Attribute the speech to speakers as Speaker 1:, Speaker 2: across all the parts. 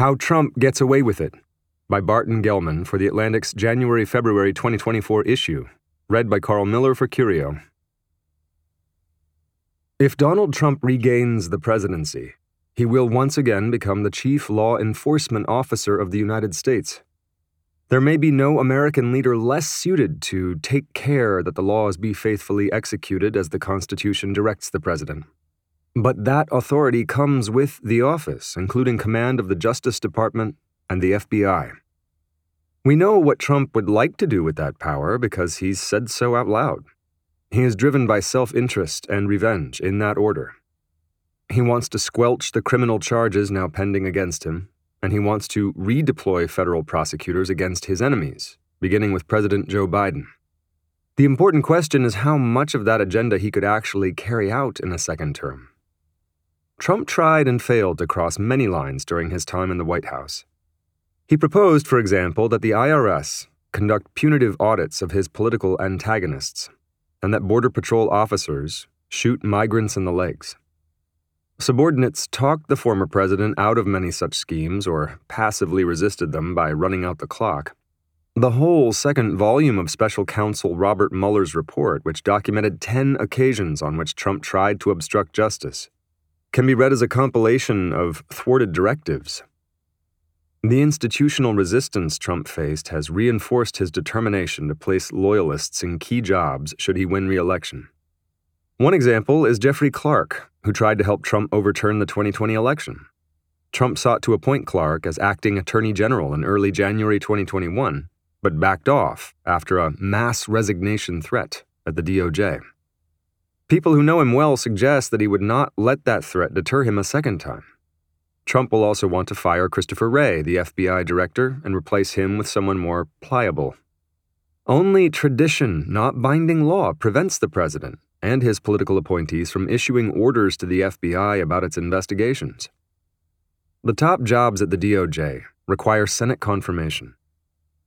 Speaker 1: How Trump Gets Away with It by Barton Gellman for The Atlantic's January February 2024 issue, read by Carl Miller for Curio. If Donald Trump regains the presidency, he will once again become the chief law enforcement officer of the United States. There may be no American leader less suited to take care that the laws be faithfully executed as the Constitution directs the president. But that authority comes with the office, including command of the Justice Department and the FBI. We know what Trump would like to do with that power because he's said so out loud. He is driven by self interest and revenge in that order. He wants to squelch the criminal charges now pending against him and he wants to redeploy federal prosecutors against his enemies, beginning with President Joe Biden. The important question is how much of that agenda he could actually carry out in a second term. Trump tried and failed to cross many lines during his time in the White House. He proposed, for example, that the IRS conduct punitive audits of his political antagonists, and that Border Patrol officers shoot migrants in the legs. Subordinates talked the former president out of many such schemes or passively resisted them by running out the clock. The whole second volume of special counsel Robert Mueller's report, which documented 10 occasions on which Trump tried to obstruct justice, can be read as a compilation of thwarted directives. The institutional resistance Trump faced has reinforced his determination to place loyalists in key jobs should he win re election. One example is Jeffrey Clark, who tried to help Trump overturn the 2020 election. Trump sought to appoint Clark as acting attorney general in early January 2021, but backed off after a mass resignation threat at the DOJ. People who know him well suggest that he would not let that threat deter him a second time. Trump will also want to fire Christopher Wray, the FBI director, and replace him with someone more pliable. Only tradition, not binding law, prevents the president and his political appointees from issuing orders to the FBI about its investigations. The top jobs at the DOJ require Senate confirmation,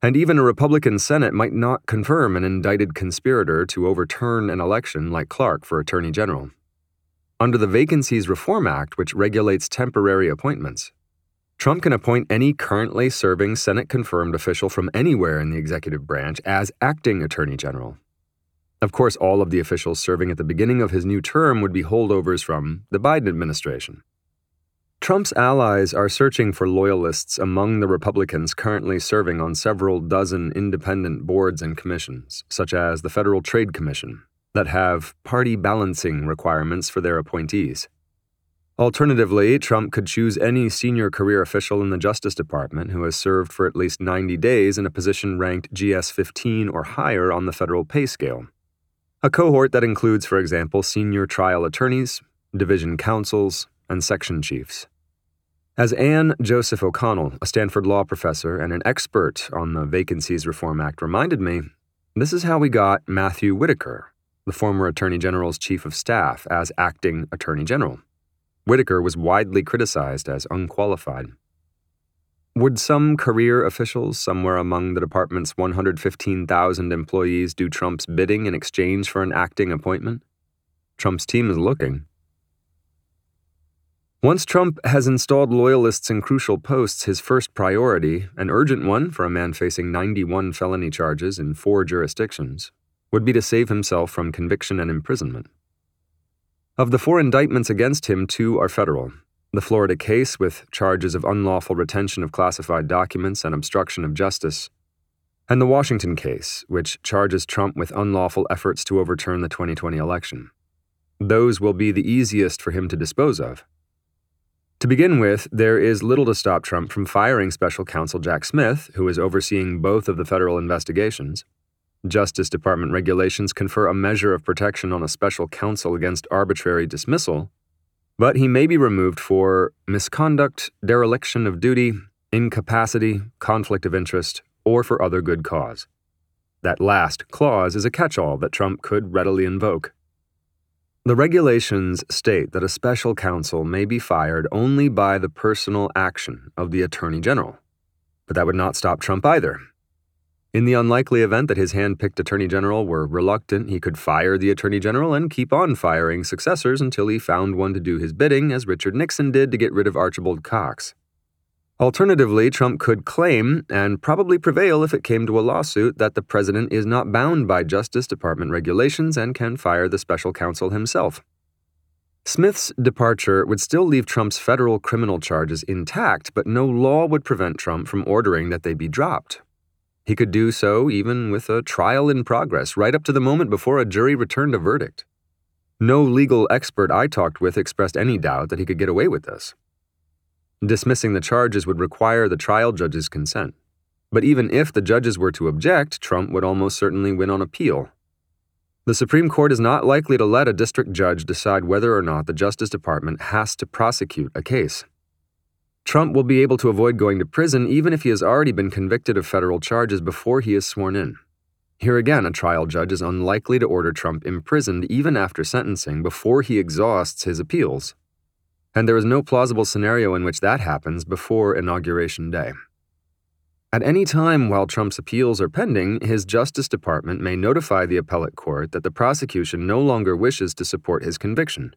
Speaker 1: and even a Republican Senate might not confirm an indicted conspirator to overturn an election like Clark for Attorney General. Under the Vacancies Reform Act, which regulates temporary appointments, Trump can appoint any currently serving Senate confirmed official from anywhere in the executive branch as acting Attorney General of course, all of the officials serving at the beginning of his new term would be holdovers from the Biden administration. Trump's allies are searching for loyalists among the Republicans currently serving on several dozen independent boards and commissions, such as the Federal Trade Commission, that have party balancing requirements for their appointees. Alternatively, Trump could choose any senior career official in the Justice Department who has served for at least 90 days in a position ranked GS 15 or higher on the federal pay scale a cohort that includes, for example, senior trial attorneys, division counsels, and section chiefs. As Anne Joseph O'Connell, a Stanford law professor and an expert on the Vacancies Reform Act, reminded me, this is how we got Matthew Whitaker, the former Attorney General's chief of staff, as acting Attorney General. Whitaker was widely criticized as unqualified. Would some career officials somewhere among the department's 115,000 employees do Trump's bidding in exchange for an acting appointment? Trump's team is looking. Once Trump has installed loyalists in crucial posts, his first priority, an urgent one for a man facing 91 felony charges in four jurisdictions, would be to save himself from conviction and imprisonment. Of the four indictments against him, two are federal, the Florida case, with charges of unlawful retention of classified documents and obstruction of justice, and the Washington case, which charges Trump with unlawful efforts to overturn the 2020 election. Those will be the easiest for him to dispose of. To begin with, there is little to stop Trump from firing special counsel Jack Smith, who is overseeing both of the federal investigations. Justice Department regulations confer a measure of protection on a special counsel against arbitrary dismissal but he may be removed for misconduct, dereliction of duty, incapacity, conflict of interest, or for other good cause. That last clause is a catch all that Trump could readily invoke. The regulations state that a special counsel may be fired only by the personal action of the Attorney General. But that would not stop Trump either. In the unlikely event that his hand picked Attorney General were reluctant, he could fire the Attorney General and keep on firing successors until he found one to do his bidding, as Richard Nixon did to get rid of Archibald Cox. Alternatively, Trump could claim, and probably prevail if it came to a lawsuit, that the president is not bound by Justice Department regulations and can fire the special counsel himself. Smith's departure would still leave Trump's federal criminal charges intact, but no law would prevent Trump from ordering that they be dropped. He could do so even with a trial in progress, right up to the moment before a jury returned a verdict. No legal expert I talked with expressed any doubt that he could get away with this. Dismissing the charges would require the trial judge's consent. But even if the judges were to object, Trump would almost certainly win on appeal. The Supreme Court is not likely to let a district judge decide whether or not the Justice Department has to prosecute a case. Trump will be able to avoid going to prison even if he has already been convicted of federal charges before he is sworn in. Here again, a trial judge is unlikely to order Trump imprisoned even after sentencing before he exhausts his appeals and there is no plausible scenario in which that happens before Inauguration Day. At any time while Trump's appeals are pending, his Justice Department may notify the appellate court that the prosecution no longer wishes to support his conviction.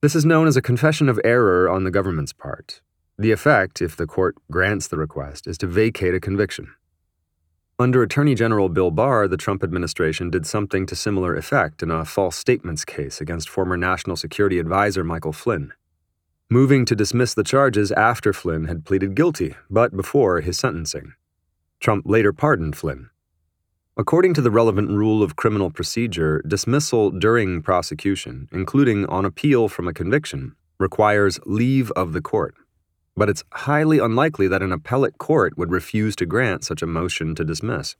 Speaker 1: This is known as a confession of error on the government's part. The effect, if the court grants the request, is to vacate a conviction. Under Attorney General Bill Barr, the Trump administration did something to similar effect in a false statements case against former National Security Advisor Michael Flynn moving to dismiss the charges after Flynn had pleaded guilty, but before his sentencing. Trump later pardoned Flynn. According to the relevant rule of criminal procedure, dismissal during prosecution, including on appeal from a conviction, requires leave of the court. But it's highly unlikely that an appellate court would refuse to grant such a motion to dismiss.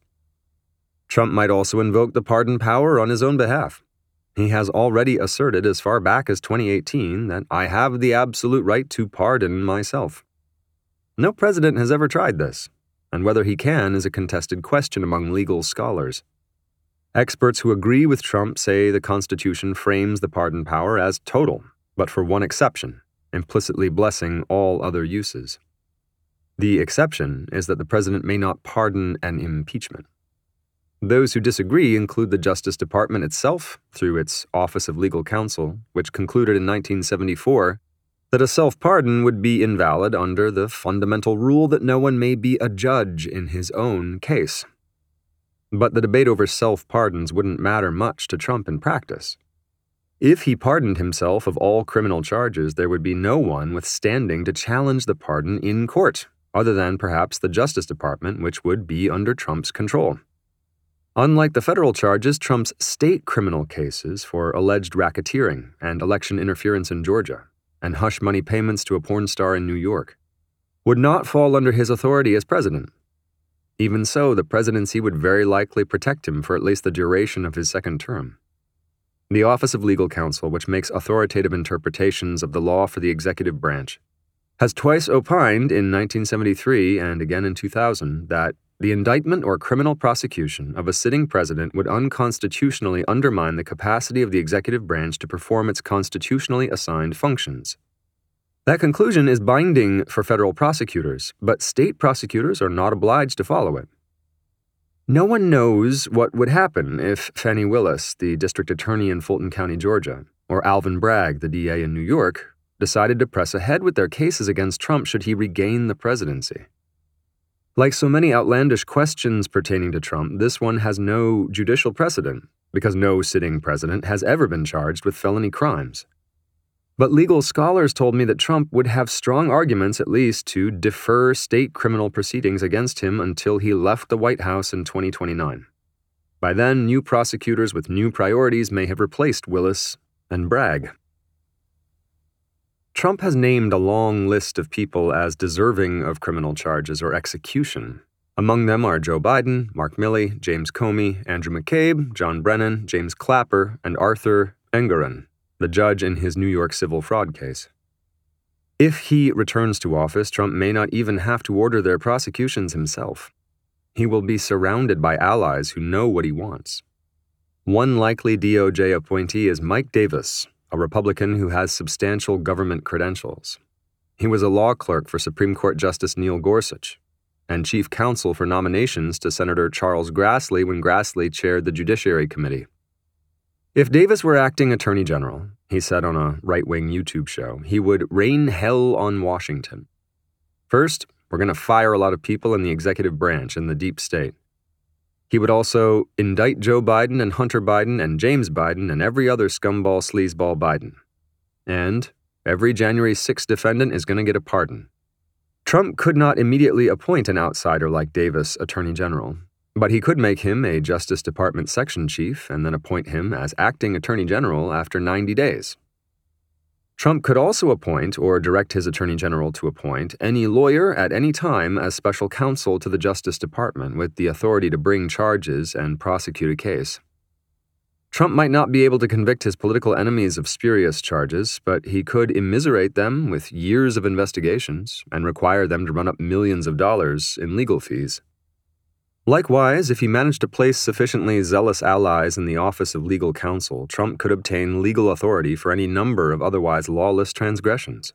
Speaker 1: Trump might also invoke the pardon power on his own behalf. He has already asserted as far back as 2018 that I have the absolute right to pardon myself. No president has ever tried this, and whether he can is a contested question among legal scholars. Experts who agree with Trump say the Constitution frames the pardon power as total, but for one exception, implicitly blessing all other uses. The exception is that the president may not pardon an impeachment. Those who disagree include the Justice Department itself, through its Office of Legal Counsel, which concluded in 1974 that a self pardon would be invalid under the fundamental rule that no one may be a judge in his own case. But the debate over self pardons wouldn't matter much to Trump in practice. If he pardoned himself of all criminal charges, there would be no one with standing to challenge the pardon in court, other than perhaps the Justice Department, which would be under Trump's control. Unlike the federal charges, Trump's state criminal cases for alleged racketeering and election interference in Georgia, and hush money payments to a porn star in New York, would not fall under his authority as president. Even so, the presidency would very likely protect him for at least the duration of his second term. The Office of Legal Counsel, which makes authoritative interpretations of the law for the executive branch, has twice opined in 1973 and again in 2000 that the indictment or criminal prosecution of a sitting president would unconstitutionally undermine the capacity of the executive branch to perform its constitutionally assigned functions. That conclusion is binding for federal prosecutors, but state prosecutors are not obliged to follow it. No one knows what would happen if Fani Willis, the district attorney in Fulton County, Georgia, or Alvin Bragg, the DA in New York, decided to press ahead with their cases against Trump should he regain the presidency. Like so many outlandish questions pertaining to Trump, this one has no judicial precedent, because no sitting president has ever been charged with felony crimes. But legal scholars told me that Trump would have strong arguments, at least, to defer state criminal proceedings against him until he left the White House in 2029. By then, new prosecutors with new priorities may have replaced Willis and Bragg. Trump has named a long list of people as deserving of criminal charges or execution. Among them are Joe Biden, Mark Milley, James Comey, Andrew McCabe, John Brennan, James Clapper, and Arthur Engoron, the judge in his New York civil fraud case. If he returns to office, Trump may not even have to order their prosecutions himself. He will be surrounded by allies who know what he wants. One likely DOJ appointee is Mike Davis, a Republican who has substantial government credentials. He was a law clerk for Supreme Court Justice Neil Gorsuch and chief counsel for nominations to Senator Charles Grassley when Grassley chaired the Judiciary Committee. If Davis were acting attorney general, he said on a right wing YouTube show, he would rain hell on Washington. First, we're going to fire a lot of people in the executive branch in the deep state. He would also indict Joe Biden and Hunter Biden and James Biden and every other scumball sleazeball Biden. And every January 6 defendant is going to get a pardon. Trump could not immediately appoint an outsider like Davis Attorney General, but he could make him a Justice Department section chief and then appoint him as acting Attorney General after 90 days. Trump could also appoint or direct his Attorney General to appoint any lawyer at any time as special counsel to the Justice Department with the authority to bring charges and prosecute a case. Trump might not be able to convict his political enemies of spurious charges, but he could immiserate them with years of investigations and require them to run up millions of dollars in legal fees. Likewise, if he managed to place sufficiently zealous allies in the Office of Legal Counsel, Trump could obtain legal authority for any number of otherwise lawless transgressions.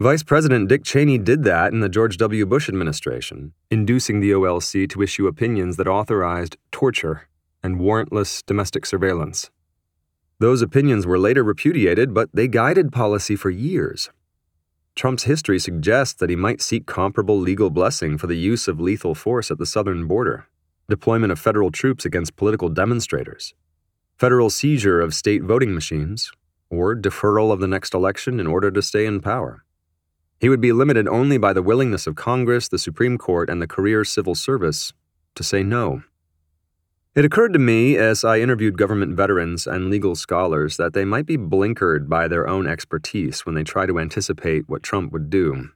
Speaker 1: Vice President Dick Cheney did that in the George W. Bush administration, inducing the OLC to issue opinions that authorized torture and warrantless domestic surveillance. Those opinions were later repudiated, but they guided policy for years. Trump's history suggests that he might seek comparable legal blessing for the use of lethal force at the southern border, deployment of federal troops against political demonstrators, federal seizure of state voting machines, or deferral of the next election in order to stay in power. He would be limited only by the willingness of Congress, the Supreme Court, and the career civil service to say no. It occurred to me as I interviewed government veterans and legal scholars that they might be blinkered by their own expertise when they try to anticipate what Trump would do.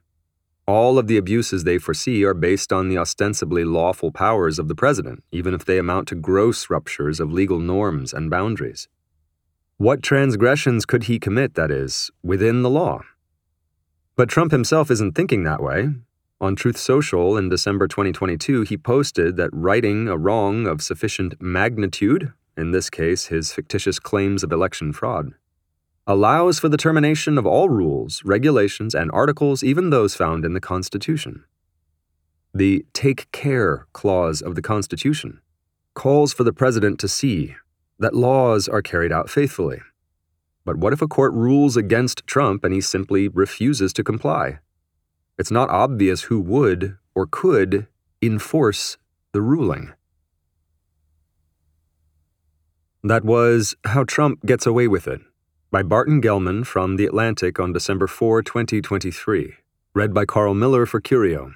Speaker 1: All of the abuses they foresee are based on the ostensibly lawful powers of the president, even if they amount to gross ruptures of legal norms and boundaries. What transgressions could he commit, that is, within the law? But Trump himself isn't thinking that way. On Truth Social in December 2022, he posted that righting a wrong of sufficient magnitude, in this case his fictitious claims of election fraud, allows for the termination of all rules, regulations, and articles, even those found in the Constitution. The Take Care Clause of the Constitution calls for the President to see that laws are carried out faithfully. But what if a court rules against Trump and he simply refuses to comply? It's not obvious who would or could enforce the ruling. That was How Trump Gets Away with It by Barton Gellman from The Atlantic on December 4, 2023. Read by Carl Miller for Curio.